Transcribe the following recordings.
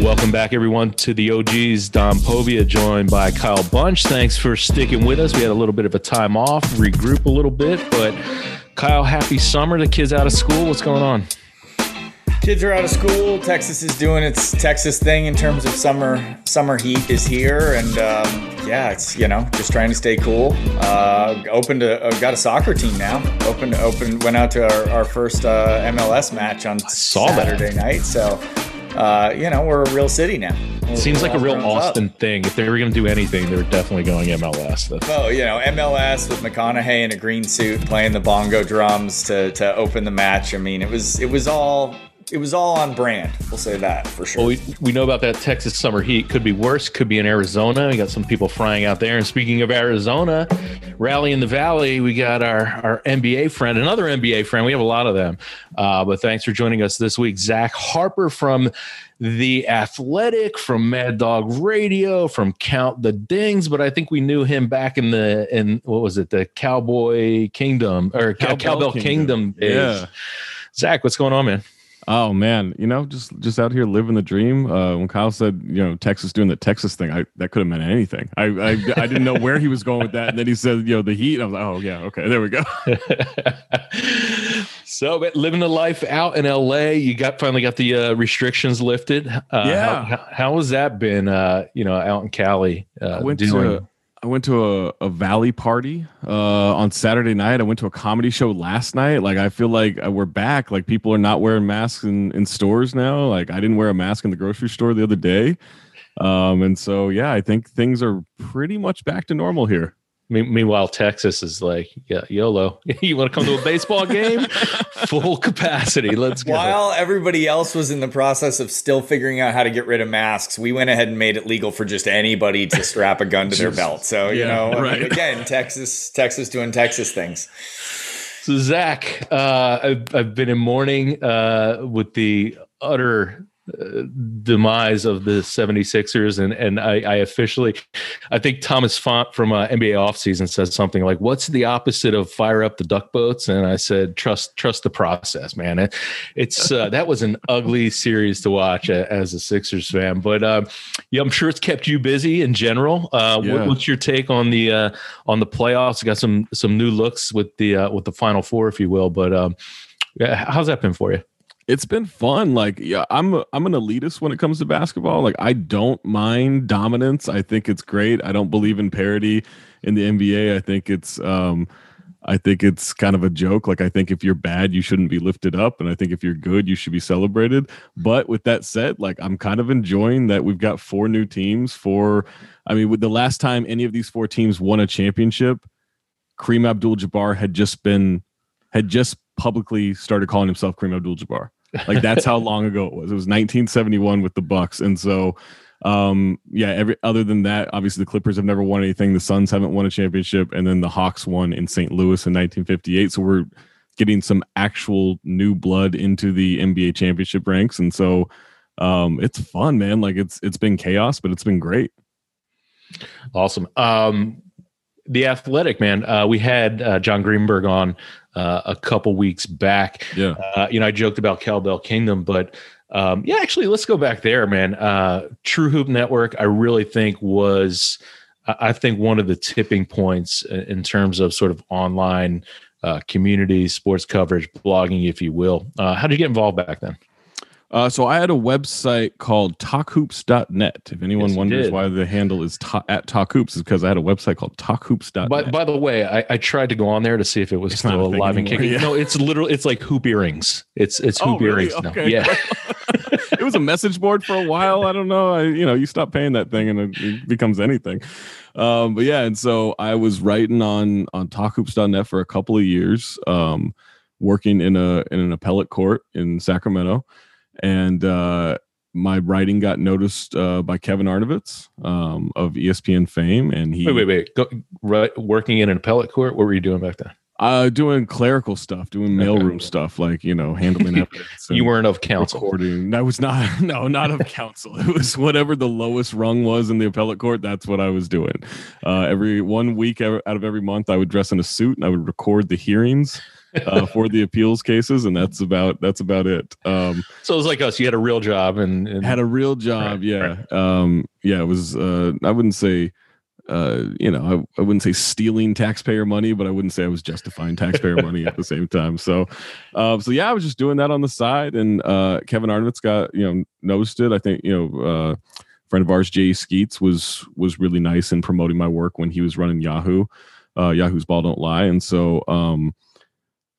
Welcome back, everyone, to the OGs. Don Povia, joined by Kyle Bunch. Thanks for sticking with us. We had a little bit of a time off, regroup a little bit, but Kyle, happy summer. The kids out of school. What's going on? Kids are out of school. Texas is doing its Texas thing in terms of summer. Summer heat is here, and um, yeah, it's you know just trying to stay cool. Uh, opened a uh, got a soccer team now. Opened open went out to our, our first uh, MLS match on Saturday that. night. So uh, you know, we're a real city now. We're, Seems like a real Austin up. thing. If they were going to do anything, they were definitely going MLS. That's- oh, you know, MLS with McConaughey in a green suit playing the bongo drums to to open the match. I mean, it was it was all it was all on brand. We'll say that for sure. Well, we, we know about that Texas summer heat. Could be worse. Could be in Arizona. We got some people frying out there. And speaking of Arizona, Rally in the Valley, we got our, our NBA friend, another NBA friend. We have a lot of them. Uh, but thanks for joining us this week. Zach Harper from The Athletic, from Mad Dog Radio, from Count the Dings. But I think we knew him back in the, in what was it, the Cowboy Kingdom or Cowbell, Cowbell Kingdom. Kingdom yeah. Zach, what's going on, man? Oh man, you know, just just out here living the dream. Uh, when Kyle said, you know, Texas doing the Texas thing, I that could have meant anything. I, I I didn't know where he was going with that, and then he said, you know, the heat. I was like, oh yeah, okay, there we go. so, living the life out in LA, you got finally got the uh, restrictions lifted. Uh, yeah, how, how, has that been? Uh, you know, out in Cali, uh, I went doing. to I went to a, a Valley party uh, on Saturday night. I went to a comedy show last night. Like I feel like uh, we're back. Like people are not wearing masks in, in stores now. Like I didn't wear a mask in the grocery store the other day. Um, and so yeah, I think things are pretty much back to normal here. Meanwhile, Texas is like, yeah, YOLO. you want to come to a baseball game? Full capacity. Let's go. While everybody else was in the process of still figuring out how to get rid of masks, we went ahead and made it legal for just anybody to strap a gun to their belt. So, you yeah, know, right. again, Texas, Texas doing Texas things. So, Zach, uh, I've, I've been in mourning uh, with the utter demise of the 76ers and and I, I, officially I think Thomas Font from uh, NBA offseason said something like what's the opposite of fire up the duck boats? And I said trust trust the process man. It, it's uh, that was an ugly series to watch as a Sixers fan but um, yeah I'm sure it's kept you busy in general. Uh, yeah. what, what's your take on the uh, on the playoffs? Got some some new looks with the uh, with the final four if you will but um, how's that been for you it's been fun. Like, yeah, I'm a, I'm an elitist when it comes to basketball. Like, I don't mind dominance. I think it's great. I don't believe in parity in the NBA. I think it's um, I think it's kind of a joke. Like, I think if you're bad, you shouldn't be lifted up, and I think if you're good, you should be celebrated. But with that said, like, I'm kind of enjoying that we've got four new teams. For, I mean, with the last time any of these four teams won a championship, Kareem Abdul-Jabbar had just been had just publicly started calling himself Kareem Abdul-Jabbar. Like that's how long ago it was. It was 1971 with the Bucks, and so um yeah every other than that obviously the clippers have never won anything. The suns haven't won a championship. And then the hawks won in st louis in 1958 so we're getting some actual new blood into the nba championship ranks. And so um it's fun man. Like it's it's been chaos but it's been great. Awesome. Um the athletic man uh we had uh, jon greenberg on uh, a couple weeks back. Yeah. Uh, you know, I joked about Cowbell Kingdom, but um, yeah, actually, let's go back there, man. Uh, True Hoop Network, I really think was, I think one of the tipping points in terms of sort of online uh, community sports coverage, blogging, if you will. Uh, how did you get involved back then? Uh, so I had a website called talkhoops.net. If anyone yes, wonders why the handle is ta- at talkhoops, is because I had a website called talkhoops.net. By, by the way, I, I, tried to go on there to see if it was it's still alive and kicking. Yeah. No, it's literally it's like hoop earrings. It's it's hoop oh, earrings really? okay. now. Yeah. it was a message board for a while. I don't know. I you know you stop paying that thing and it, it becomes anything. Um, but yeah, and so I was writing on on talkhoops.net for a couple of years, um, working in a in an appellate court in Sacramento and uh, my writing got noticed uh, by Kevin Arnovitz um, of ESPN fame, and he wait, wait, wait, Go, right, working in an appellate court. What were you doing back then? Uh, doing clerical stuff, doing mailroom stuff, like you know, handling evidence. you weren't of counsel. Recording. I was not. No, not of counsel. It was whatever the lowest rung was in the appellate court. That's what I was doing. Uh, every one week out of every month, I would dress in a suit and I would record the hearings uh, for the appeals cases, and that's about that's about it. Um, so it was like us. You had a real job and, and had a real job. Right, yeah, right. Um, yeah. It was. Uh, I wouldn't say. Uh, you know, I, I wouldn't say stealing taxpayer money, but I wouldn't say I was justifying taxpayer money at the same time. So, uh, so yeah, I was just doing that on the side, and uh, Kevin Arnovitz got you know noticed it. I think you know, uh, friend of ours, Jay Skeets, was was really nice in promoting my work when he was running Yahoo, uh, Yahoo's Ball Don't Lie, and so um,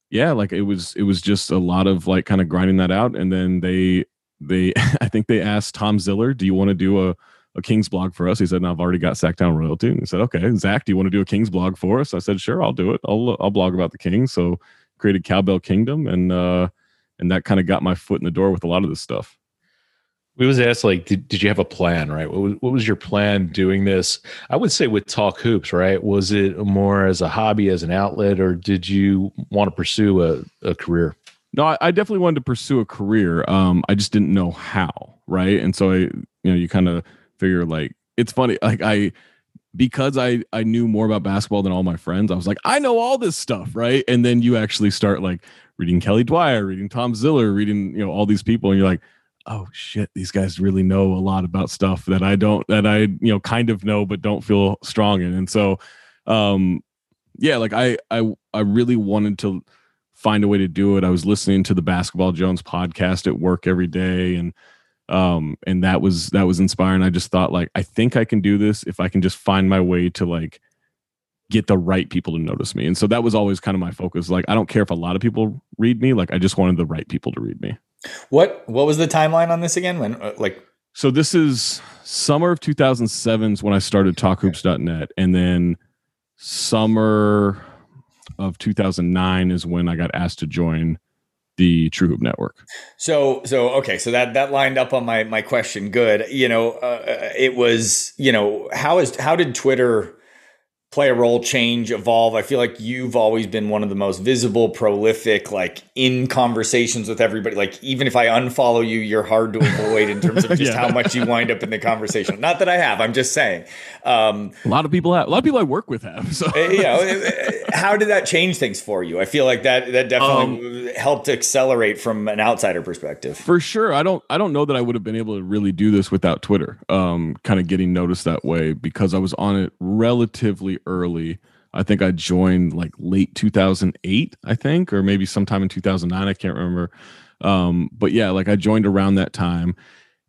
yeah, like it was it was just a lot of like kind of grinding that out. And then they they I think they asked Tom Ziller, do you want to do a a Kings blog for us. He said, no, I've already got Sactown Royalty. And he said, okay, Zach, do you want to do a Kings blog for us? I said, sure, I'll do it. I'll, I'll blog about the Kings. So created Cowbell Kingdom and, uh, and that kind of got my foot in the door with a lot of this stuff we was asked like did, did you have a plan? Right? What was, what was your plan doing this? I would say with talk hoops right? Was it more as a hobby as an outlet or did you want to pursue a, a career? No I, I, definitely wanted to pursue a career. Um i just didn't know how right? And so i you know you kind of figure like it's funny like i because I I knew more about basketball than all my friends, I was like, I know all this stuff, right? And then you actually start like reading Kelly Dwyer, reading Tom Ziller, reading you know all these people, and you're like, oh shit, these guys really know a lot about stuff that I don't that I you know kind of know but don't feel strong in. And so um yeah, like I I I really wanted to find a way to do it. I was listening to the Basketball Jones podcast at work every day and um and that was that was inspiring. I just thought like I think I can do this if I can just find my way to like get the right people to notice me. And so that was always kind of my focus. Like I don't care if a lot of people read me, like I just wanted the right people to read me. What what was the timeline on this again? When uh, like so this is summer of 2007 is when I started talkhoops.net and then summer of 2009 is when I got asked to join the True Hoop Network. So, so okay, so that that lined up on my my question. Good, you know, uh, uh it was, you know, how is how did Twitter play a role, change, evolve. I feel like you've always been one of the most visible, prolific, like in conversations with everybody. Like even if I unfollow you, you're hard to avoid in terms of just yeah. how much you wind up in the conversation. Not that I have, I'm just saying. Um, a lot of people have, a lot of people I work with have. So eh, you know, eh, eh, how did that change things for you? I feel like that that definitely um, helped accelerate from an outsider perspective. For sure. I don't I don't know that I would have been able to really do this without Twitter. Um, kind of getting noticed that way because I was on it relatively early. I think I joined like late 2008, I think, or maybe sometime in 2009. I can't remember. Um, but yeah, like I joined around that time,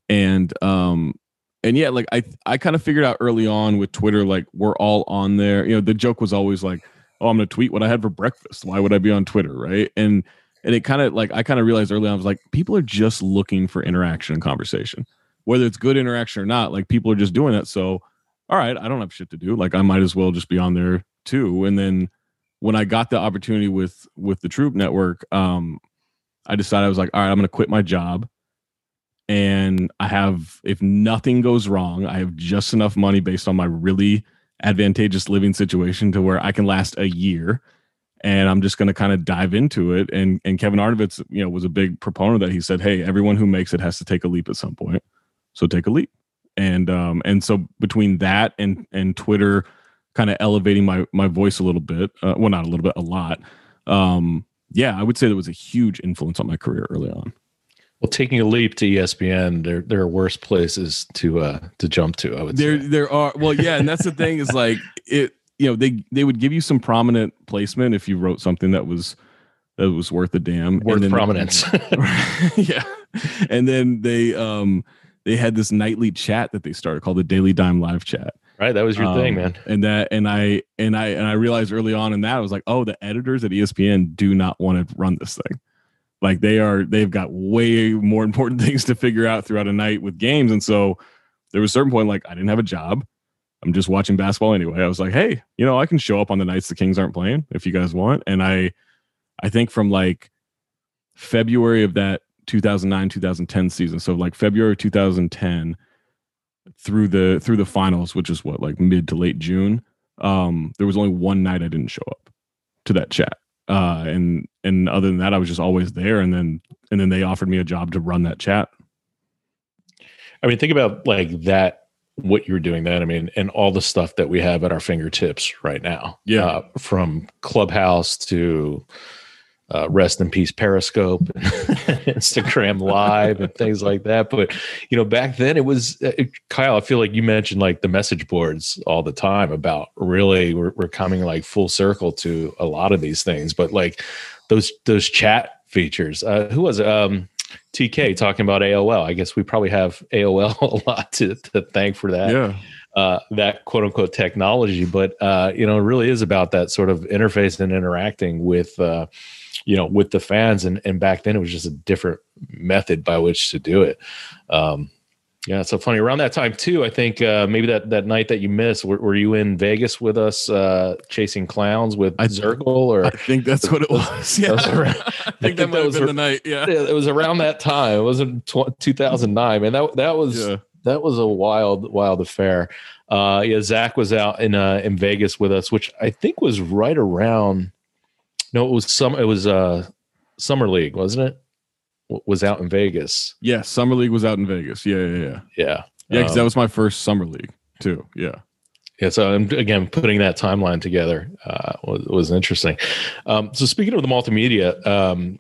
and um, and yeah, like I I kind of figured out early on with Twitter, like we're all on there. You know, the joke was always like, oh, I'm gonna tweet what I had for breakfast. Why would I be on Twitter, right? And and it kind of like I kind of realized early on, I was like, people are just looking for interaction and conversation, whether it's good interaction or not. Like people are just doing that, So all right, I don't have shit to do. Like I might as well just be on there too. And then when I got the opportunity with with the True Hoop Network, um, I decided I was like, all right, I'm gonna quit my job. And I have, if nothing goes wrong, I have just enough money based on my really advantageous living situation to where I can last a year. And I'm just to kind of dive into it. And and Kevin Arnovitz, you know, was a big proponent that he said, "Hey, everyone who makes it has to take a leap at some point. So take a leap." And um and so between that and and Twitter kind of elevating my my voice a little bit, uh, well not a little bit, a lot. Um yeah, I would say that was a huge influence on my career early on. Well, taking a leap to ESPN, there there are worse places to uh to jump to. I would there say. there are well, yeah, and that's the thing is like it. You know, they they would give you some prominent placement if you wrote something that was that was worth a damn, worth prominence. yeah, and then they um they had this nightly chat that they started called the Daily Dime Live Chat. Right, that was your um, thing, man. And that, and I, and I, and I realized early on in that I was like, oh, the editors at ESPN do not want to run this thing. Like they are, they've got way more important things to figure out throughout a night with games. And so there was a certain point, like I didn't have a job. I'm just watching basketball anyway. I was like, hey, you know, I can show up on the nights the Kings aren't playing if you guys want. And I, I think from like February of that 2009 2010 season. So like february 2010 through the through the finals which is what like mid to late june um there was only one night i didn't show up to that chat. Uh and and other than that i was just always there. And then and then they offered me a job to run that chat. I mean think about like that what you're doing then. I mean and all the stuff that we have at our fingertips right now. Yeah. Uh, from clubhouse to uh, rest in peace Periscope, and Instagram Live, and things like that. But you know, back then it was uh, Kyle. I feel like you mentioned like the message boards all the time about really we're, we're coming like full circle to a lot of these things. But like those those chat features. Uh, who was it? Um, TK talking about AOL. I guess we probably have AOL a lot to, to thank for that. Yeah. Uh, that quote unquote technology, but uh, you know, it really is about that sort of interface and interacting with, uh, you know, with the fans. And and back then it was just a different method by which to do it. Um, yeah, it's so funny. Around that time too, I think uh, maybe that that night that you missed, were, were you in Vegas with us uh, chasing clowns with I- Zirkle? Or I think that's what it was. Yeah, was around- I think think that might that have was been the night. Yeah, yeah, it was around that time. It wasn't tw- 2009, man. That that was yeah. that was a wild wild affair. Uh, yeah, Zach was out in uh, in Vegas with us, which I think was right around. No, it was some. It was uh summer league, wasn't it? W- Was out in Vegas. Yeah, summer league was out in Vegas. Yeah, yeah, yeah. Yeah, Yeah, because Um, that was my first summer league too. Yeah. Yeah, so I'm again putting that timeline together uh, was, was interesting. Um, so speaking of the multimedia, um,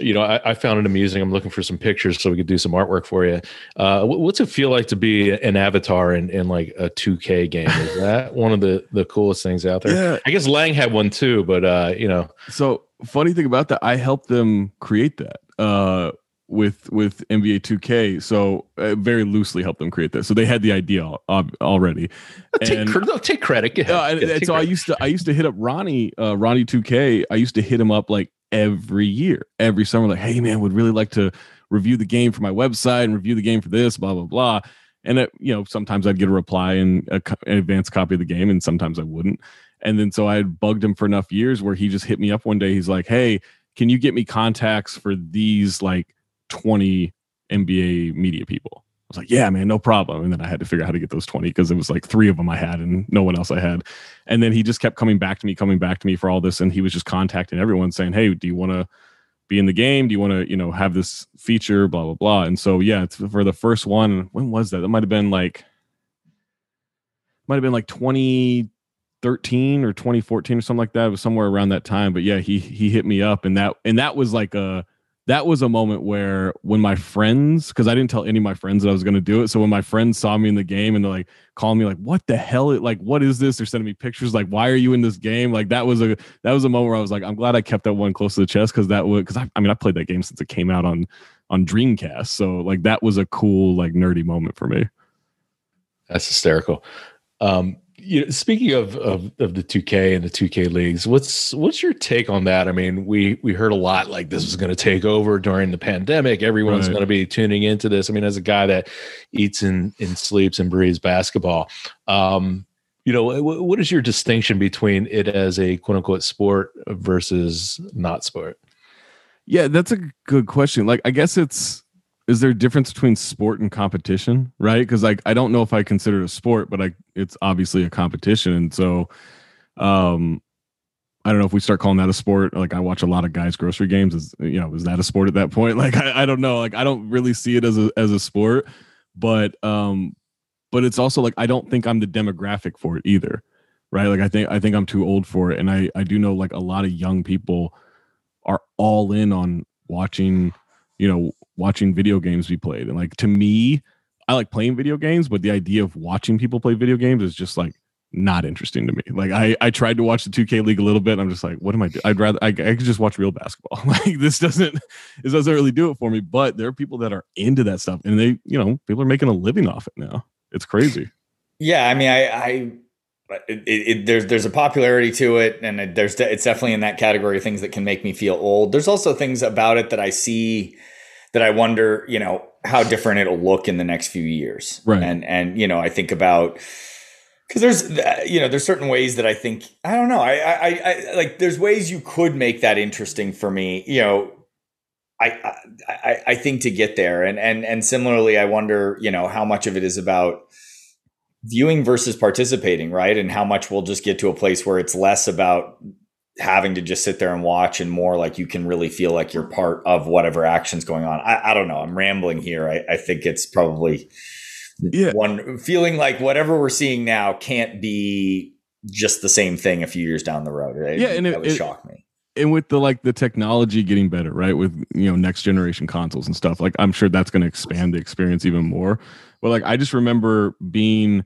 you know, I, I found it amusing. I'm looking for some pictures so we could do some artwork for you. Uh, what's it feel like to be an avatar in, in like a 2K game? Is that one of the the coolest things out there? Yeah. I guess Lang had one too, but uh, you know, So funny thing about that, I helped them create that uh, with with NBA 2K. So uh, very loosely helped them create that. So they had the idea al- al- already. take And- cre- no, take credit. Ahead. Uh, and, Yeah, and take so I used to I used to hit up Ronnie uh, Ronnie 2K. I used to hit him up like every year, every summer. Like, hey man, would really like to review the game for my website and review the game for this, blah blah blah. And it, you know, sometimes I'd get a reply and a, an advanced copy of the game, and sometimes I wouldn't. And then so I had bugged him for enough years where he just hit me up one day. He's like, hey, can you get me contacts for these like 20 NBA media people? I was like, yeah, man, no problem. And then I had to figure out how to get those 20 because it was like three of them I had and no one else I had. And then he just kept coming back to me, coming back to me for all this. And he was just contacting everyone saying, hey, do you want to be in the game? Do you want to, you know, have this feature, blah, blah, blah. And so, yeah, for the first one. When was that? That might have been like, might have been like 2013 or 2014 or something like that. It was somewhere around that time. But yeah, he he hit me up and that and that was like a that was a moment where when my friends because i didn't tell any of my friends that i was going to do it. So when my friends saw me in the game and they're like calling me like what the hell like what is this? They're sending me pictures like why are you in this game? Like that was a that was a moment where i was like i'm glad i kept that one close to the chest because that would because I, I mean i played that game since it came out on on dreamcast. So like that was a cool like nerdy moment for me. That's hysterical. Um, you know, speaking of, of of the 2K and the 2K leagues, what's what's your take on that? I mean, we we heard a lot like this is going to take over during the pandemic. Everyone's Right. going to be tuning into this. I mean, as a guy that eats and, and sleeps and breathes basketball, um, you know, wh- what is your distinction between it as a quote unquote sport versus not sport? Yeah, that's a good question. Like, I guess it's is there a difference between sport and competition, right? Because like I don't know if I consider it a sport, but I it's obviously a competition, and so um I don't know if we start calling that a sport. Like I watch a lot of Guy's Grocery Games. Is you know is that a sport at that point? Like I, I don't know. Like I don't really see it as a as a sport, but um, but it's also like I don't think I'm the demographic for it either, right? Like I think I think I'm too old for it, and I I do know like a lot of young people are all in on watching, you know, watching video games be played. And like to me, I like playing video games, but the idea of watching people play video games is just like not interesting to me. Like I I tried to watch the 2K league a little bit I'm just like, what am I doing? I'd rather I, I could just watch real basketball. like this doesn't this doesn't really do it for me. But there are people that are into that stuff and they, you know, people are making a living off it now. It's crazy. Yeah, I mean, I, I it, it, there's there's a popularity to it, and it, there's it's definitely in that category of things that can make me feel old. There's also things about it that I see that I wonder, you know, how different it'll look in the next few years. Right. And and you know, I think about because there's uh, you know there's certain ways that I think I don't know I, I I like there's ways you could make that interesting for me. You know, I, I I think to get there, and and and similarly, I wonder, you know, how much of it is about viewing versus participating, right? And how much we'll just get to a place where it's less about having to just sit there and watch, and more like you can really feel like you're part of whatever action's going on. I, I don't know. I'm rambling here. I, I think it's probably Yeah. one feeling like whatever we're seeing now can't be just the same thing a few years down the road. Right? Yeah, and it- that would it- shock me. and with the like the technology getting better, right? With you know next generation consoles and stuff, like I'm sure that's going to expand the experience even more. But like I just remember being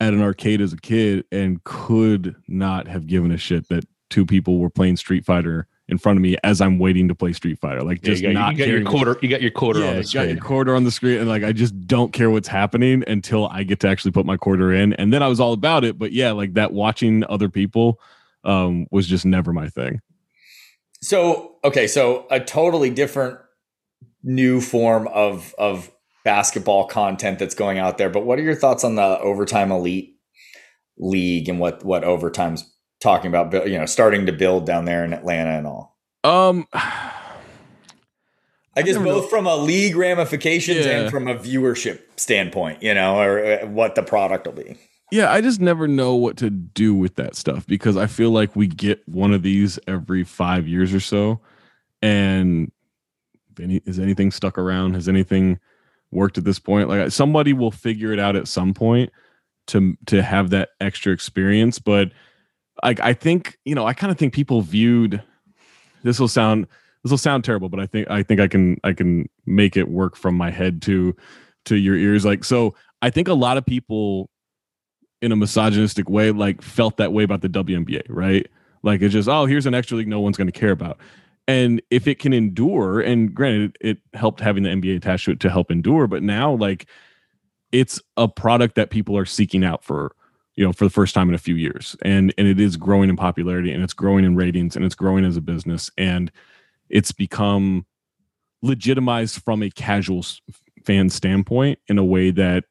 at an arcade as a kid and could not have given a shit that two people were playing Street Fighter in front of me as I'm waiting to play Street Fighter. Like just yeah, you got, not you got your quarter. You got your quarter Yeah, on the you got screen. your quarter on the screen, and like I just don't care what's happening until I get to actually put my quarter in, and then I was all about it. But yeah, like that watching other people um was just never my thing. So okay, so a totally different new form of of basketball content that's going out there. But what are your thoughts on the overtime elite league and what what overtime's talking about? You know, starting to build down there in Atlanta and all. Um I guess never know. both from a league ramifications Yeah. and from a viewership standpoint, you know, or uh, what the product will be. Yeah, I just never know what to do with that stuff because I feel like we get one of these every five years or so. And any, is anything stuck around? Has anything worked at this point? Like somebody will figure it out at some point to to have that extra experience. But like I think, you know, I kind of think people viewed this will sound this will sound terrible, but I think I think I can I can make it work from my head to to your ears. Like so I think a lot of people in a misogynistic way, like felt that way about the WNBA, right? Like it's just, oh, here's an extra league no one's going to care about. And if it can endure, and granted, it helped having the NBA attached to it to help endure, but now like it's a product that people are seeking out for, you know, for the first time in a few years, and and it is growing in popularity, and it's growing in ratings, and it's growing as a business, and it's become legitimized from a casual fan standpoint in a way that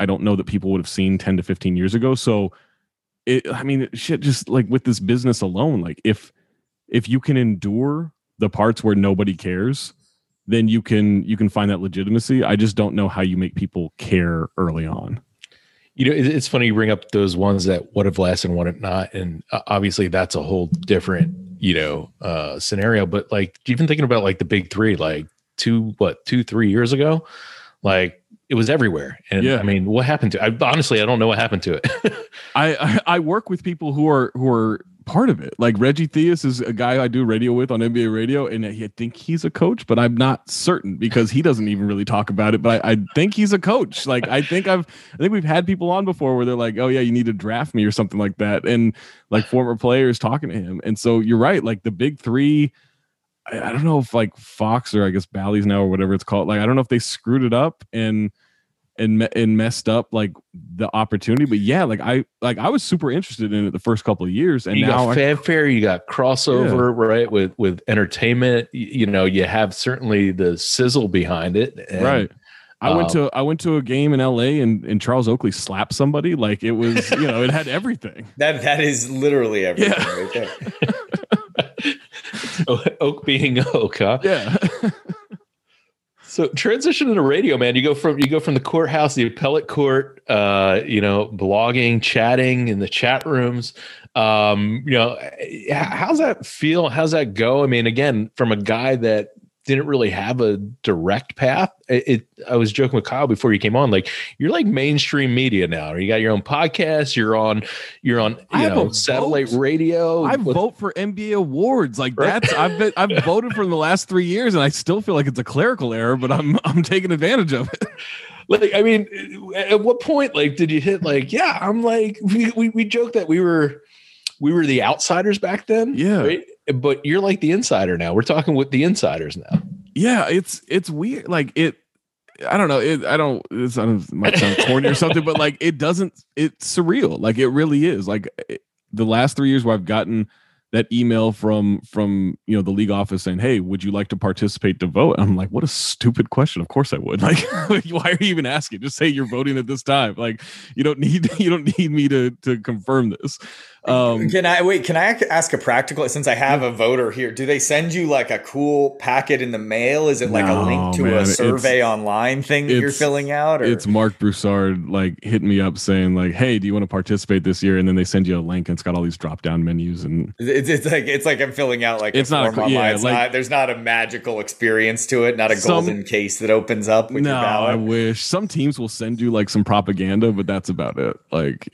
I don't know that people would have seen 10 to 15 years ago. So it I mean shit just like with this business alone, like if if you can endure the parts where nobody cares, then you can you can find that legitimacy. I just don't know how you make people care early on. You know, it's funny you bring up those ones that would have lasted and would have not, and uh, obviously that's a whole different, you know, uh, scenario. But like even thinking about like the big three, like two, what, two, three years ago, like it was everywhere. And Yeah. I mean, what happened to? I honestly, I don't know what happened to it. I, I I work with people who are who are part of it. Like Reggie Theus is a guy I do radio with on NBA radio, and I think he's a coach, but I'm not certain because he doesn't even really talk about it. But I, I think he's a coach. Like I think I've I think we've had people on before where they're like, oh yeah, you need to draft me or something like that, and like former players talking to him. And so you're right. Like the big three. I, I don't know if like Fox or I guess Bally's now or whatever it's called. Like I don't know if they screwed it up and and me- and messed up like the opportunity. But yeah, like I like I was super interested in it the first couple of years, and you now got I, fanfare, you got crossover, right? With with entertainment, you know, you have certainly the sizzle behind it, and, right. I went um, to I went to a game in L.A. and and Charles Oakley slapped somebody. Like it was you know it had everything. That that is literally everything Yeah. right there. Oak being Oak, huh? Yeah, So transition into radio, man. You go from you go from the courthouse, the appellate court, uh, you know, blogging, chatting in the chat rooms. Um, you know, how's that feel? How's that go? I mean, again, from a guy that didn't really have a direct path. It, it I was joking with Kyle before you came on, like you're like mainstream media now. You got your own podcast. You're on. You're on. I You have know, satellite vote. radio. I with- vote for NBA awards. Like Right. that's I've been I've voted for the last three years, and I still feel like it's a clerical error, but I'm I'm taking advantage of it. like i mean at what point like did you hit like yeah i'm like we we, we joked that we were we were the outsiders back then Yeah. right? But you're like the insider now. We're talking with the insiders now. Yeah it's it's weird. Like it i don't know. It i don't it's I don't sound corny or something but like it doesn't it's surreal. Like it really is. Like it, the last three years where i've gotten that email from from you know the league office saying hey would you like to participate to vote? I'm like what a stupid question. Of course i would. Like why are you even asking? Just say you're voting at this time. Like you don't need you don't need me to to confirm this um can I wait? Can I ask a practical? Since I have a voter here, do they send you like a cool packet in the mail? Is it like a link to man, a survey online thing that you're filling out? Or it's Mark Broussard like hitting me up saying like, "Hey, do you want to participate this year?" And then they send you a link and it's got all these drop down menus and it's, it's like it's like I'm filling out like It's a not a yeah, online. It's like- not, there's not a magical experience to it. Not a Some- golden case that opens up with no, I wish some teams will send you like some propaganda, but that's about it. Like,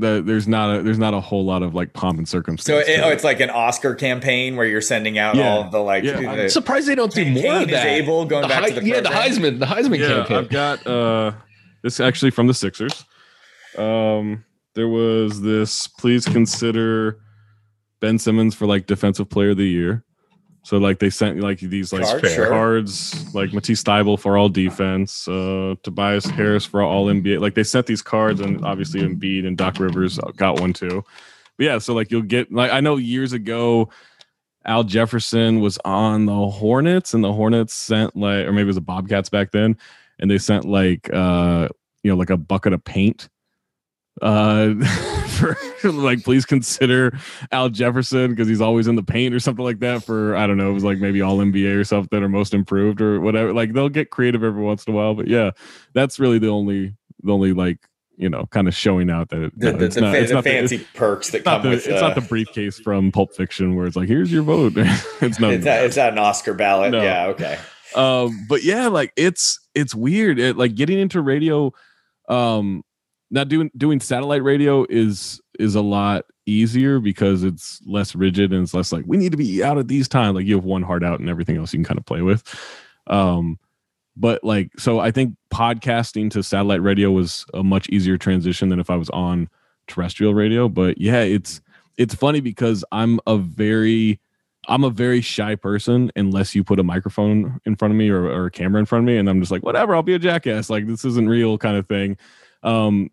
the, there's not a there's not a whole lot of like pomp and So circumstance. it, oh, it's like an Oscar campaign where you're sending out Yeah. all of the like. Yeah, the- I'm I'm surprised they don't do more of that. able, going The back to the yeah, the. Heisman, the Heisman yeah, campaign. I've got uh this actually from the Sixers. Um there was this please consider Ben Simmons for like defensive player of the year. So like they sent like these like Cards, sure. cards like Matisse Thybulle for all defense, uh Tobias Harris for all NBA. Like they sent these cards and obviously Embiid and Doc Rivers got one too. But yeah, so like you'll get like I know years ago Al Jefferson was on the Hornets and the Hornets sent like or maybe it was the Bobcats back then and they sent like uh you know like a bucket of paint uh for like please consider Al Jefferson because he's always in the paint or something like that for I don't know it was like maybe all NBA or something or most improved or whatever like they'll get creative every once in a while but yeah that's really the only the only like you know kind of showing out that it, The, the, it's the, not- fa- it's not fancy perks that come with. it's uh, not the briefcase from Pulp Fiction where it's like here's your vote it's not It's not, it's not an Oscar ballot. No. Yeah. Okay. um but yeah like it's it's weird it, like getting into radio um not doing doing satellite radio is is a lot easier because it's less rigid and it's less like we need to be out at these times like you have one hard out and everything else you can kind of play with um but like so i think podcasting to satellite radio was a much easier transition than if i was on terrestrial radio but yeah it's it's funny because i'm a very I'm a very shy person unless you put a microphone in front of me or, or a camera in front of me, and I'm just like, whatever, I'll be a jackass. Like this isn't real, kind of thing. Um,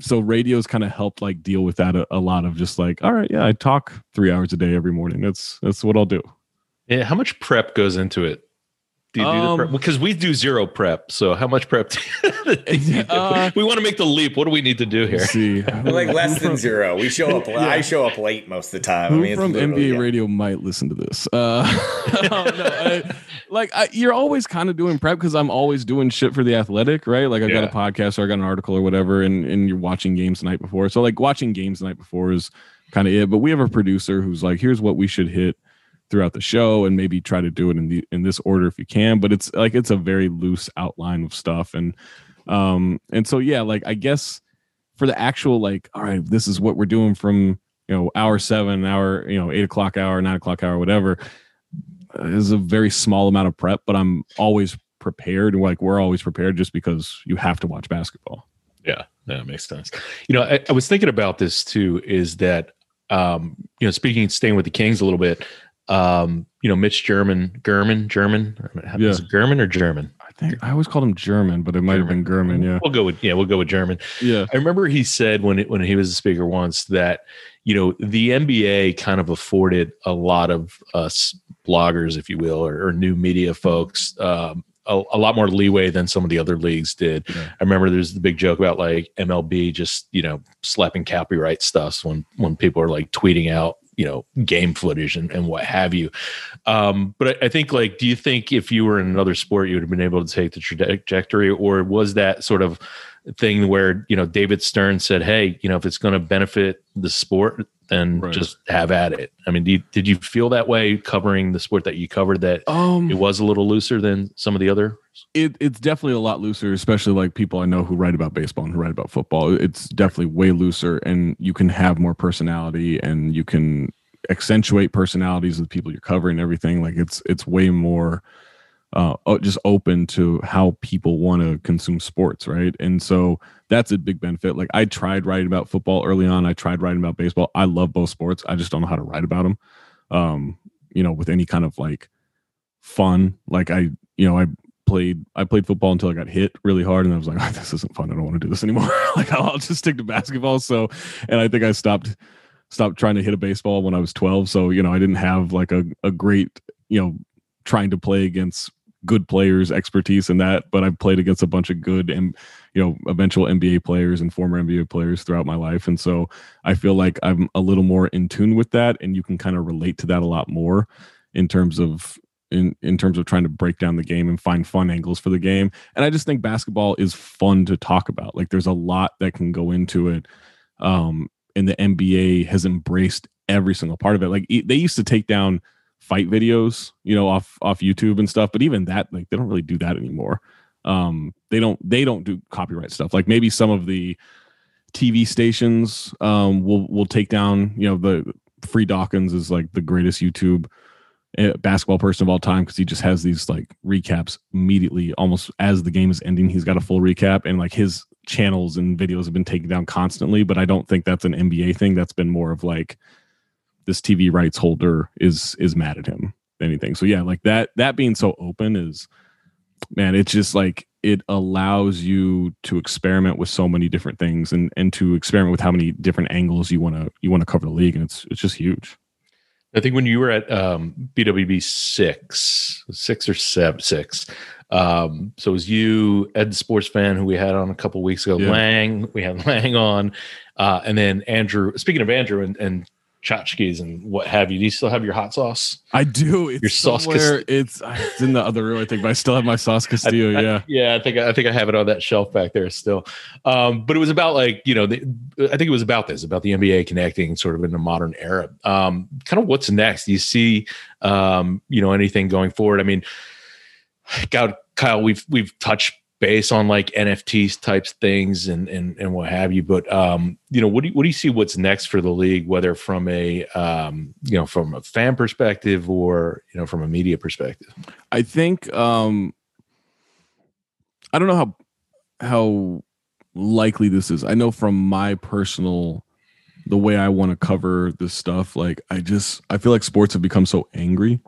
so radio's kind of helped like deal with that a, a lot of just like, all right, yeah, I talk three hours a day every morning. That's that's what I'll do. Yeah, how much prep goes into it? Do you do the Um, prep? Because we do zero prep. So how much prep? Do you do? Uh, we want to make the leap. What do we need to do here? See, We're like less than zero. We show up. Yeah. I show up late most of the time. Who I mean, from NBA yeah. radio might listen to this? Uh, no, I- like I, you're always kind of doing prep because I'm always doing shit for the athletic, right? Like I've got a podcast or I got an article or whatever, and and you're watching games the night before. So like watching games the night before is kind of it. But we have a producer who's like, here's what we should hit throughout the show, and maybe try to do it in the in this order if you can. But it's like it's a very loose outline of stuff, and um and so yeah, like I guess for the actual like, all right, this is what we're doing from you know hour seven hour you know eight o'clock hour nine o'clock hour whatever uh, is a very small amount of prep but i'm always prepared like we're always prepared just because you have to watch basketball Yeah, that makes sense. You know, I, I was thinking about this too. Is that um, you know, speaking, staying with the Kings a little bit. Um, you know, Mitch German, German, German, Yeah. is it German or German? i think i always called him german but it might have been german yeah We'll go with yeah, we'll go with German. yeah I remember he said when it, when he was a speaker once that you know the NBA kind of afforded a lot of us bloggers, if you will, or, or new media folks. Um, a, a lot more leeway than some of the other leagues did. Yeah. I remember there's the big joke about like MLB just you know slapping copyright stuff when when people are like tweeting out you know game footage and, and what have you. Um, but I, I think like, do you think if you were in another sport, you would have been able to take the trajectory, or was that sort of thing where you know David Stern said, "Hey, you know, if it's going to benefit the sport, then Right. just have at it." I mean, you, did you feel that way covering the sport that you covered that um it was a little looser than some of the other? it, it's definitely a lot looser, especially like people I know who write about baseball and who write about football. It's definitely way looser, and you can have more personality, and you can accentuate personalities of the people you're covering. and Everything like it's it's way more uh, just open to how people want to consume sports, right? And so that's a big benefit. Like I tried writing about football early on. I tried writing about baseball. I love both sports. I just don't know how to write about them. Um, you know, with any kind of like fun. Like I, you know, I played I played football until I got hit really hard, and I was like, oh, this isn't fun. I don't want to do this anymore. like I'll, just stick to basketball. So, and I think I stopped stopped trying to hit a baseball when I was 12. So you know, I didn't have like a a great you know trying to play against good players expertise in that but i've played against a bunch of good and you know eventual nba players and former nba players throughout my life. And so i feel like i'm a little more in tune with that and you can kind of relate to that a lot more in terms of in in terms of trying to break down the game and find fun angles for the game. And i just think basketball is fun to talk about. Like there's a lot that can go into it um and the nba has embraced every single part of it. Like they used to take down fight videos you know off off youtube and stuff but even that like they don't really do that anymore um they don't they don't do copyright stuff like maybe some of the TV stations um, will will take down. You know, the Free Dawkins is like the greatest YouTube eh, basketball person of all time because he just has these like recaps immediately, almost as the game is ending. He's got a full recap, and like his channels and videos have been taken down constantly. But I don't think that's an NBA thing. That's been more of like this TV rights holder is is mad at him. Anything. So yeah, like that. That being so open is man. It's just like it allows you to experiment with so many different things and and to experiment with how many different angles you want to you want to cover the league and it's it's just huge i think when you were at um, bwb six six or seven six um, so it was you ed sports fan who we had on a couple weeks ago yeah. lang we had lang on uh, and then andrew speaking of andrew and, and tchotchkes and what have you. Do you still have your hot sauce? I do. It's your sauce. Castillo. It's it's in the other room, I think, but I still have my sauce Castillo. I, yeah, I, yeah. I think I think I have it on that shelf back there still. Um, but it was about like you know, the, I think it was about this about the NBA connecting sort of in the modern era. Um, kind of what's next? Do you see um, you know anything going forward? I mean, God, Kyle, we've we've touched base on like NFTs types things and and and what have you. But um, you know, what do you, what do you see what's next for the league, whether from a um, you know from a fan perspective or you know from a media perspective? I think um, I don't know how how likely this is. I know from my personal the way I want to cover this stuff, like I just I feel like sports have become so angry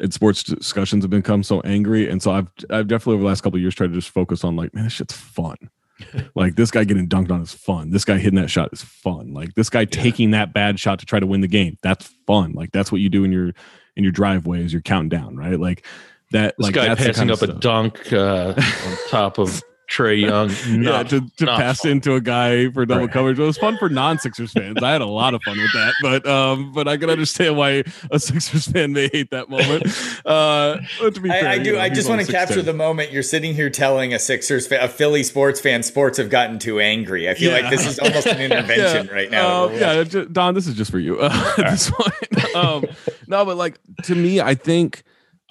and sports discussions have become so angry. And so I've I've definitely over the last couple years tried to just focus on like, man, this shit's fun. like this guy getting dunked on is fun. This guy hitting that shot is fun. Like this guy yeah. taking that bad shot to try to win the game. That's fun. Like that's what you do in your in your driveway as you're counting down, right? Like that this like guy passing up a dunk uh, on top of Trae Young. yeah, to, to pass fun. into a guy for double right. coverage. It was fun for non-Sixers fans. I had a lot of fun with that, but um, but I can understand why a Sixers fan may hate that moment. Uh, to be fair, I, I do. Know, I just want to capture the moment you're sitting here telling a Sixers, fan, a Philly sports fan, sports have gotten too angry. I feel yeah. like this is almost an intervention yeah. right now. Uh, yeah, Don, this is just for you. Uh, this one. Um, no, but like to me, I think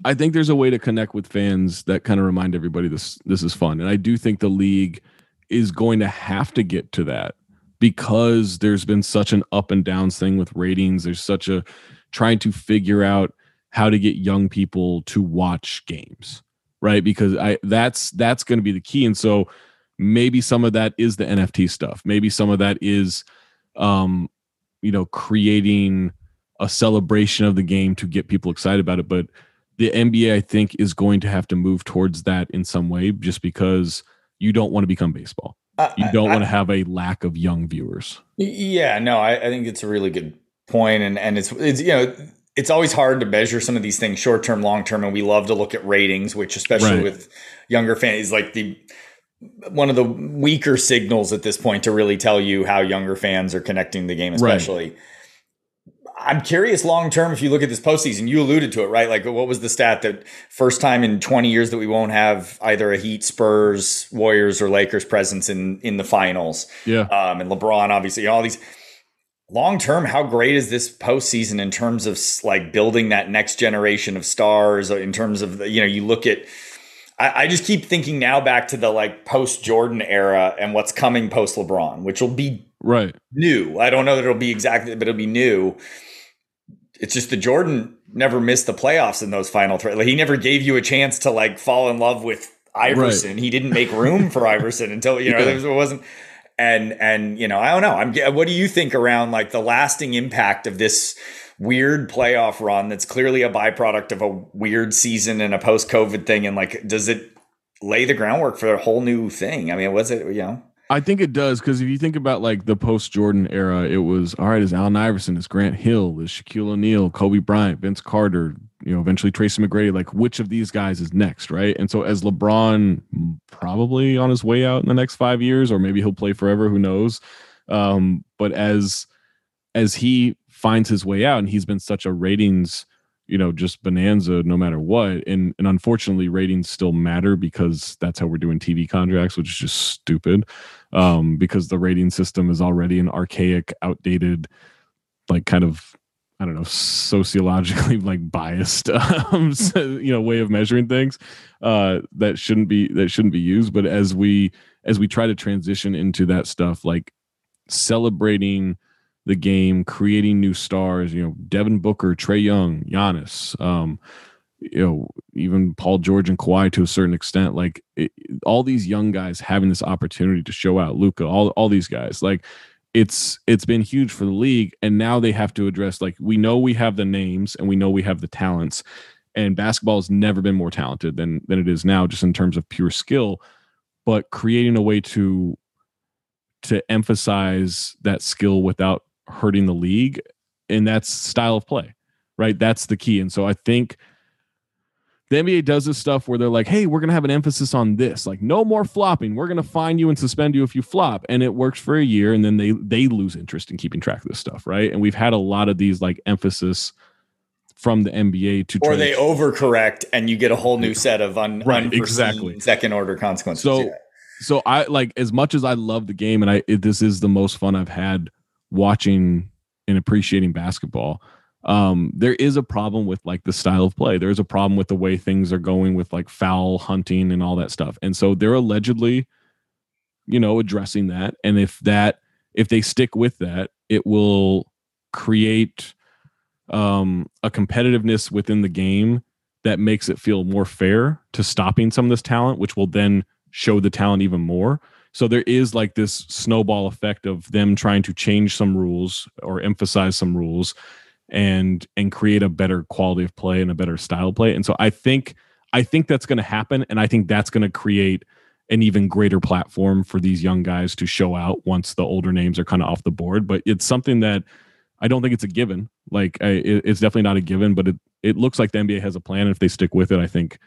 I think there's a way to connect with fans that kind of remind everybody this this is fun. And I do think the league is going to have to get to that because there's been such an up and downs thing with ratings. There's such a trying to figure out how to get young people to watch games, right? Because I that's that's going to be the key. And so maybe some of that is the NFT stuff. Maybe some of that is um you know creating a celebration of the game to get people excited about it, but the NBA, I think, is going to have to move towards that in some way, just because you don't want to become baseball. Uh, you don't want to have a lack of young viewers. Yeah, no, I, I think it's a really good point, and and it's it's you know it's always hard to measure some of these things short term, long term, and we love to look at ratings, which especially right. with younger fans is like the one of the weaker signals at this point to really tell you how younger fans are connecting the game, especially. Right. I'm curious long term if you look at this postseason, you alluded to it, right? Like, what was the stat that first time in 20 years that we won't have either a Heat, Spurs, Warriors, or Lakers presence in in the finals? Yeah. Um, and LeBron, obviously, all these long term, how great is this postseason in terms of like building that next generation of stars? In terms of you know, you look at. I, I just keep thinking now back to the like post Jordan era and what's coming post LeBron, which will be right new. I don't know that it'll be exactly, but it'll be new it's just the Jordan never missed the playoffs in those final three. Like he never gave you a chance to like fall in love with Iverson. Right. He didn't make room for Iverson until you know yeah. it wasn't. And and you know I don't know. I'm. What do you think around like the lasting impact of this? Weird playoff run that's clearly a byproduct of a weird season and a post COVID thing. And like, does it lay the groundwork for a whole new thing? I mean, was it, you know? I think it does because if you think about like the post Jordan era, it was all right. Is Allen Iverson? Is Grant Hill? Is Shaquille O'Neal? Kobe Bryant? Vince Carter? You know, eventually Tracy McGrady. Like, which of these guys is next, right? And so, as LeBron probably on his way out in the next five years, or maybe he'll play forever, who knows? Um, but as as he finds his way out, and he's been such a ratings you know just bonanza no matter what. And and unfortunately ratings still matter because that's how we're doing tv contracts which is just stupid um because the rating system is already an archaic outdated like kind of i don't know sociologically like biased um you know way of measuring things uh that shouldn't be that shouldn't be used. But as we as we try to transition into that stuff like celebrating the game, creating new stars. You know, Devin Booker, Trae Young, Giannis. Um, you know, even Paul George and Kawhi to a certain extent. Like it, all these young guys having this opportunity to show out. Luka, all all these guys. Like it's it's been huge for the league, and now they have to address. Like we know we have the names and we know we have the talents, and basketball has never been more talented than than it is now, just in terms of pure skill. But creating a way to to emphasize that skill without hurting the league and that's style of play right that's the key and so i think the NBA does this stuff where they're like, "Hey, we're going to have an emphasis on this. Like no more flopping. We're going to fine you and suspend you if you flop." And it works for a year and then they they lose interest in keeping track of this stuff, right? And we've had a lot of these like emphasis from the NBA to or they to- overcorrect and you get a whole new set of un- right, exactly second order consequences. So yeah. so I like as much as I love the game and I it, this is the most fun I've had watching and appreciating basketball. Um there is a problem with like the style of play. There's a problem with the way things are going with like foul hunting and all that stuff. And so they're allegedly you know addressing that. And if that if they stick with that it will create um a competitiveness within the game that makes it feel more fair to stopping some of this talent which will then show the talent even more so there is like this snowball effect of them trying to change some rules or emphasize some rules and and create a better quality of play and a better style play. And so I think I think that's going to happen and I think that's going to create an even greater platform for these young guys to show out once the older names are kind of off the board, but it's something that I don't think it's a given. Like I, it, it's definitely not a given, but it it looks like the NBA has a plan. And if they stick with it, I think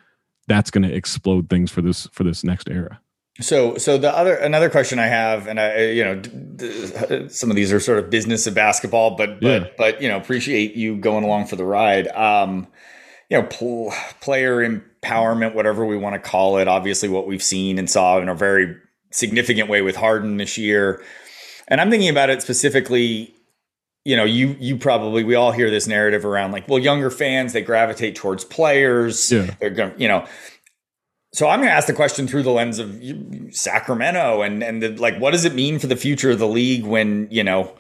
that's going to explode things for this for this next era. So, so the other another question I have, and I, you know, d- some of these are sort of business of basketball, but but yeah. but you know, appreciate you going along for the ride. Um, you know, pl- player empowerment, whatever we want to call it. Obviously, what we've seen and saw in a very significant way with Harden this year, and I'm thinking about it specifically. You know, you you probably we all hear this narrative around like, well, younger fans they gravitate towards players. Yeah. They're going, you know so I'm going to ask the question through the lens of Sacramento and and the, like what does it mean for the future of the league when you know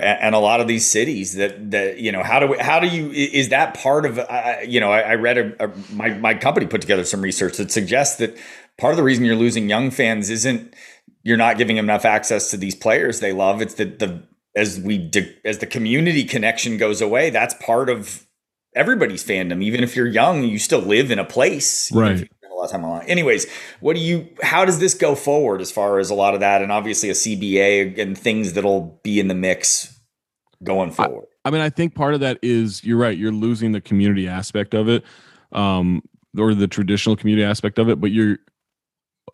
and a lot of these cities that that you know how do we, how do you is that part of uh, you know I, I read a, a, my my company put together some research that suggests that part of the reason you're losing young fans isn't you're not giving them enough access to these players they love. It's that the as we de, as the community connection goes away that's part of everybody's fandom. Even if you're young you still live in a place. Right of time online. Anyways, what do you? How does this go forward as far as a lot of that, and obviously a CBA and things that'll be in the mix going forward? I, I mean, I think part of that is you're right. You're losing the community aspect of it, um, or the traditional community aspect of it, but you're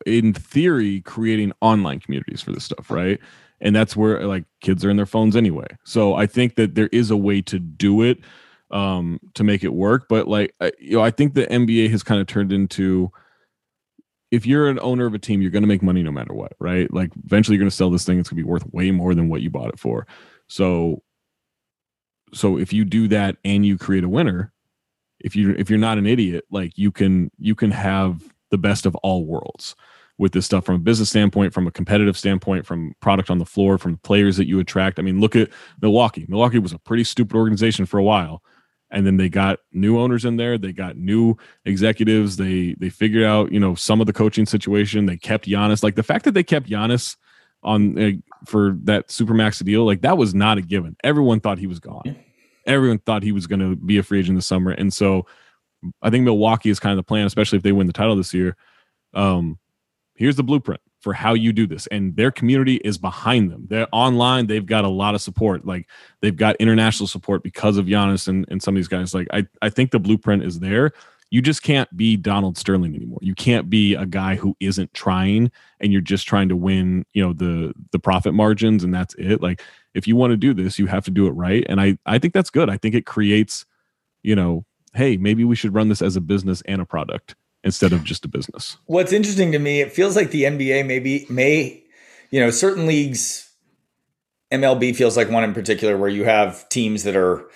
in theory creating online communities for this stuff, right? And that's where like kids are in their phones anyway. So I think that there is a way to do it um, to make it work. But like, I, you know, I think the NBA has kind of turned into if you're an owner of a team, you're going to make money no matter what, right? Like eventually you're going to sell this thing. It's going to be worth way more than what you bought it for. So, so if you do that and you create a winner, if you if you're not an idiot, like you can you can have the best of all worlds with this stuff from a business standpoint, from a competitive standpoint, from product on the floor, from players that you attract. I mean, look at Milwaukee. Milwaukee was a pretty stupid organization for a while and then they got new owners in there. They got new executives. They they figured out you know some of the coaching situation. They kept Giannis. Like the fact that they kept Giannis on uh, for that supermax deal like that was not a given. Everyone thought he was gone. Everyone thought he was going to be a free agent this summer. And so I think Milwaukee is kind of the plan especially if they win the title this year. Um here's the blueprint for how you do this and their community is behind them. They're online they've got a lot of support like they've got international support because of Giannis and, and some of these guys like I, I think the blueprint is there. You just can't be Donald Sterling anymore. You can't be a guy who isn't trying and you're just trying to win you know the the profit margins and that's it. Like if you want to do this you have to do it right and I I think that's good. I think it creates you know hey maybe we should run this as a business and a product instead of just a business. What's interesting to me, it feels like the NBA maybe may, you know, certain leagues, MLB feels like one in particular where you have teams that are,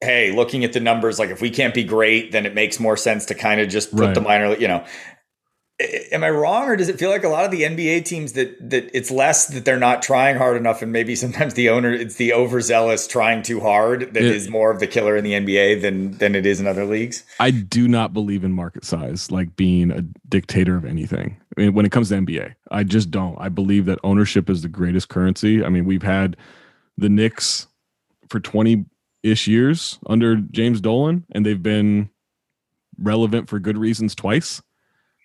hey, looking at the numbers, like if we can't be great, then it makes more sense to kind of just put right. the minor, you know. Am I wrong, or does it feel like a lot of the NBA teams that that it's less that they're not trying hard enough, and maybe sometimes the owner it's the overzealous trying too hard that is more of the killer in the NBA than than it is in other leagues. I do not believe in market size, like being a dictator of anything. I mean, when it comes to NBA, I just don't. I believe that ownership is the greatest currency. I mean, we've had the Knicks for 20 ish years under James Dolan, and they've been relevant for good reasons twice,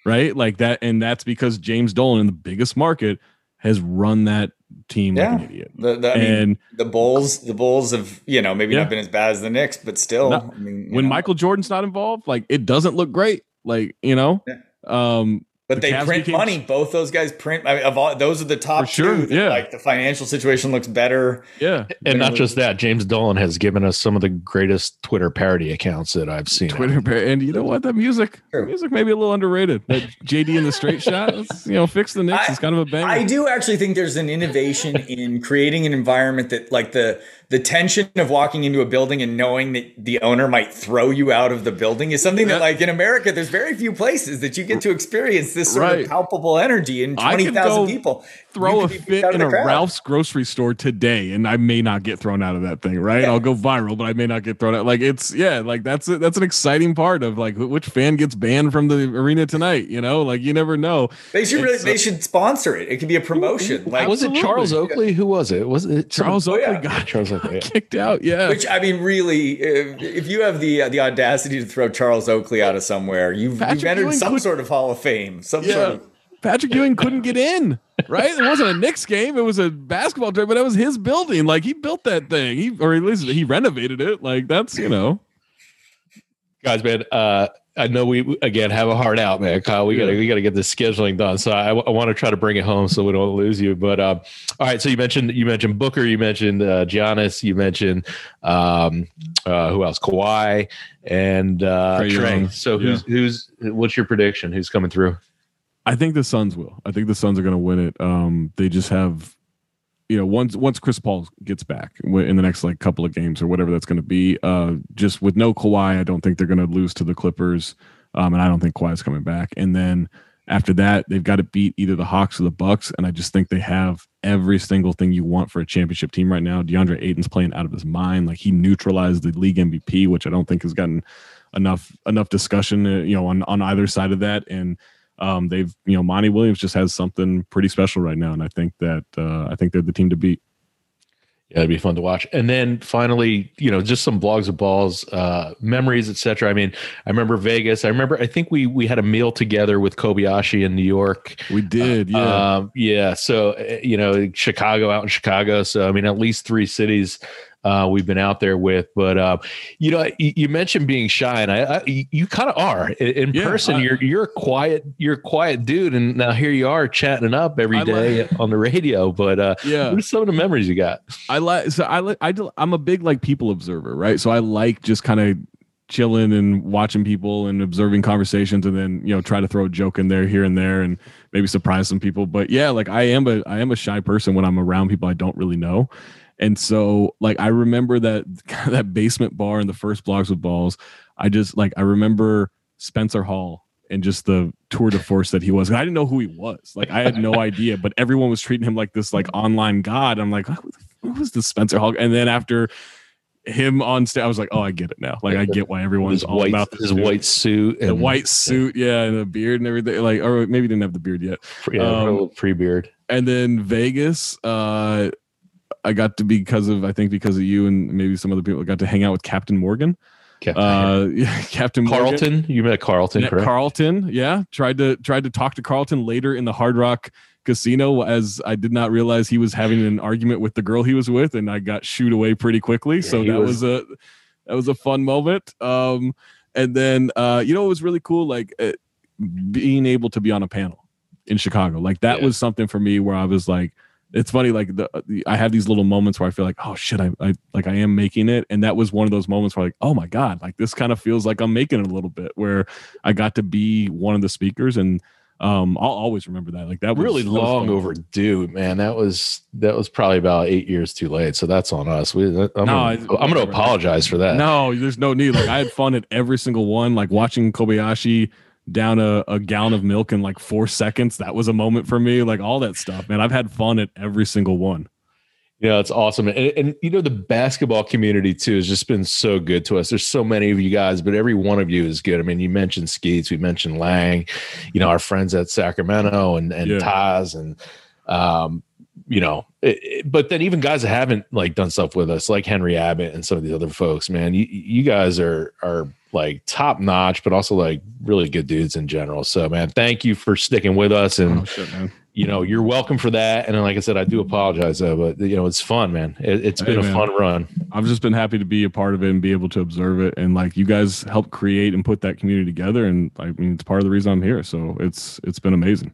right? Like that. And that's because James Dolan in the biggest market has run that team Yeah. like an idiot. The, the I mean, and the Bulls, the Bulls have you know maybe Yeah. not been as bad as the Knicks, but still, No. I mean, when know. Michael Jordan's not involved, like it doesn't look great. Like, you know, Yeah. um, But The they Cavs print became- money. Both those guys print. I mean, of all, those are the top For sure, two. yeah. Like the financial situation looks better. yeah. And not just that, James Dolan has given us some of the greatest Twitter parody accounts that I've seen. Twitter and you know what? That music, True. music may be a little underrated. That JD and the Straight Shot, you know, fix the Knicks. I- It's kind of a bang. I do actually think there's an innovation in creating an environment that, like the the tension of walking into a building and knowing that the owner might throw you out of the building is something that, like in America, there's very few places that you get to experience this sort Right. of palpable energy in twenty thousand twenty could people. Throw a fit out of in a crowd. Ralph's grocery store today, and I may not get thrown out of that thing. Right? Yeah. I'll go viral, but I may not get thrown out. Like it's yeah, like that's a, that's an exciting part of like which fan gets banned from the arena tonight. You know, like you never know. They should really, It's, uh, they should sponsor it. It could be a promotion. Like, was it Charles Absolutely. Oakley? Who was it? Was it Charles Oh, Oakley yeah. got Charles Oakley. kicked out. Yeah, Which I mean, really, if, if you have the uh, the audacity to throw Charles Oakley out of somewhere, you've, Patrick you've entered Ewing some could- sort of Hall of Fame. Some sort of Patrick Ewing couldn't get in. Right? It wasn't a Knicks game. It was a basketball tournament, but it was his building. Like he built that thing. He or at least he renovated it. Like that's you know. guys man uh i know we again have a heart out man kyle. We gotta we gotta get this scheduling done. So i, want to try to bring it home so we don't lose you. But um all right so you mentioned you mentioned booker you mentioned uh Giannis, you mentioned um uh who else? Kawhi and uh Trae. So who's who's what's your prediction? Who's coming through? I think the Suns will. I think the Suns are going to win it. Um, they just have, you know, once once Chris Paul gets back in the next like couple of games or whatever that's going to be, uh, just with no Kawhi, I don't think they're going to lose to the Clippers, um, and I don't think Kawhi's coming back. And then after that, they've got to beat either the Hawks or the Bucks, and I just think they have every single thing you want for a championship team right now. DeAndre Ayton's playing out of his mind, like he neutralized the league MVP, which I don't think has gotten enough enough discussion, uh, you know, on on either side of that, and um, they've you know Monty Williams just has something pretty special right now, and I think that uh, I think they're the team to beat. Yeah, it'd be fun to watch. And then finally, you know, just some blogs of balls, uh, memories, etc. I mean, I remember Vegas. I remember. I think we we had a meal together with Kobayashi in New York. We did, yeah. Um, yeah. So uh, you know, Chicago out in Chicago. So I mean, at least three cities uh, we've been out there with. But uh, you know, you, you mentioned being shy, and I, I you kind of are in, in Yeah, person. I- you're you're a quiet, you're a quiet dude, and now here you are chatting up every I day like- on the radio. But uh, yeah, what are some of the memories you got? I like. So I like. I I'm a big like people observer, right? So I like just kind of chilling and watching people and observing conversations, and then you know try to throw a joke in there here and there, and maybe surprise some people. But yeah, like I am a I am a shy person when I'm around people I don't really know. And so like I remember that that basement bar in the first Blogs with Balls. I just like I remember Spencer Hall and just the tour de force that he was. I didn't know who he was. Like I had no idea, but everyone was treating him like this like online god. I'm like, who was this Spencer Hall? And then after him on stage, I was like, oh, I get it now. Like I get why everyone's all white, about his dude. white suit, the white suit, yeah, and the beard and everything. Like, or maybe he didn't have the beard yet. yeah, um, free beard. And then Vegas, uh, I got to because of I think because of you and maybe some other people got to hang out with Captain Morgan. Captain Uh, yeah, Captain Morgan. You met Carlton, Met correct? Carlton, yeah. Tried to tried to talk to Carlton later in the Hard Rock Casino as I did not realize he was having an argument with the girl he was with, and I got shooed away pretty quickly. so that was- was, a that was a fun moment. Um, and then uh, you know it was really cool, like uh, being able to be on a panel in Chicago. Like that Yeah. was something for me where I was like. It's funny, like the, the I have these little moments where I feel like, oh shit, I, I like I am making it, and that was one of those moments where like, oh my god, like this kind of feels like I'm making it a little bit, where I got to be one of the speakers, and um, I'll always remember that. Like that was really that was long overdue, man. That was that was probably about eight years too late. So that's on us. We, I'm, No, gonna, I- I'm to apologize for that. No, there's no need. Like I had fun at every single one. Like watching Kobayashi down a, a gallon of milk in like four seconds. That was a moment for me. Like all that stuff, man. I've had fun at every single one. Yeah, it's awesome. And, and, you know, the basketball community too has just been so good to us. There's so many of you guys, but every one of you is good. I mean, you mentioned Skeets, we mentioned Lang, you know, our friends at Sacramento and, and yeah. Taz and, um, you know, it, it, but then even guys that haven't like done stuff with us, like Henry Abbott and some of these other folks, man, you, you guys are, are like top notch, but also like really good dudes in general. So man, thank you for sticking with us and, oh, shit, you know, you're welcome for that. And like I said, I do apologize though, but you know, it's fun, man. It, has been hey, a fun run. I've just been happy to be a part of it and be able to observe it. And like you guys help create and put that community together. And I mean, it's part of the reason I'm here. So it's, it's been amazing.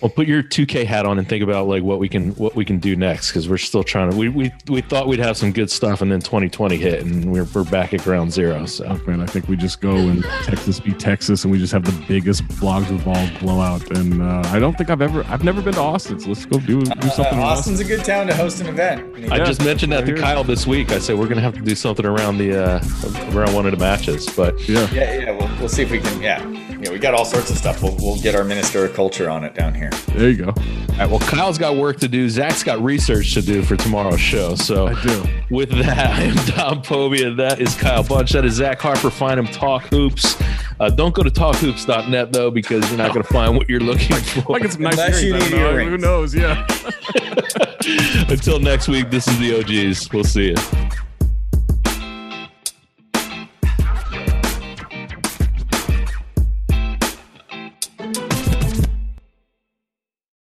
Well, put your 2K hat on and think about like what we can what we can do next because we're still trying to. We, we we thought we'd have some good stuff, and then 2020 hit, and we're we're back at ground zero. So, oh, man, I think we just go and Texas be Texas, and we just have the biggest blogs of ball blowout. And uh, I don't think I've ever I've never been to Austin, so let's go do do uh, something. Uh, Austin's Austin. a good town to host an event. I yeah, just mentioned that to Kyle this week. I said we're gonna have to do something around the uh, around one of the matches, but yeah, yeah, yeah. We'll, we'll see if we can. Yeah, yeah, we got all sorts of stuff. We'll we'll get our minister of culture on it down here. There you go. All right. Well, Kyle's got work to do. Zach's got research to do for tomorrow's show. So I do. With that, I am Don Povia. That is Kyle Bunch. That is Zach Harper. Find him Talk Hoops. Uh, don't go to talkhoops.net though, because you're not going to find what you're looking for. Like it's nice Unless you need Who knows? Yeah. Until next week, this is the OGs. We'll see you.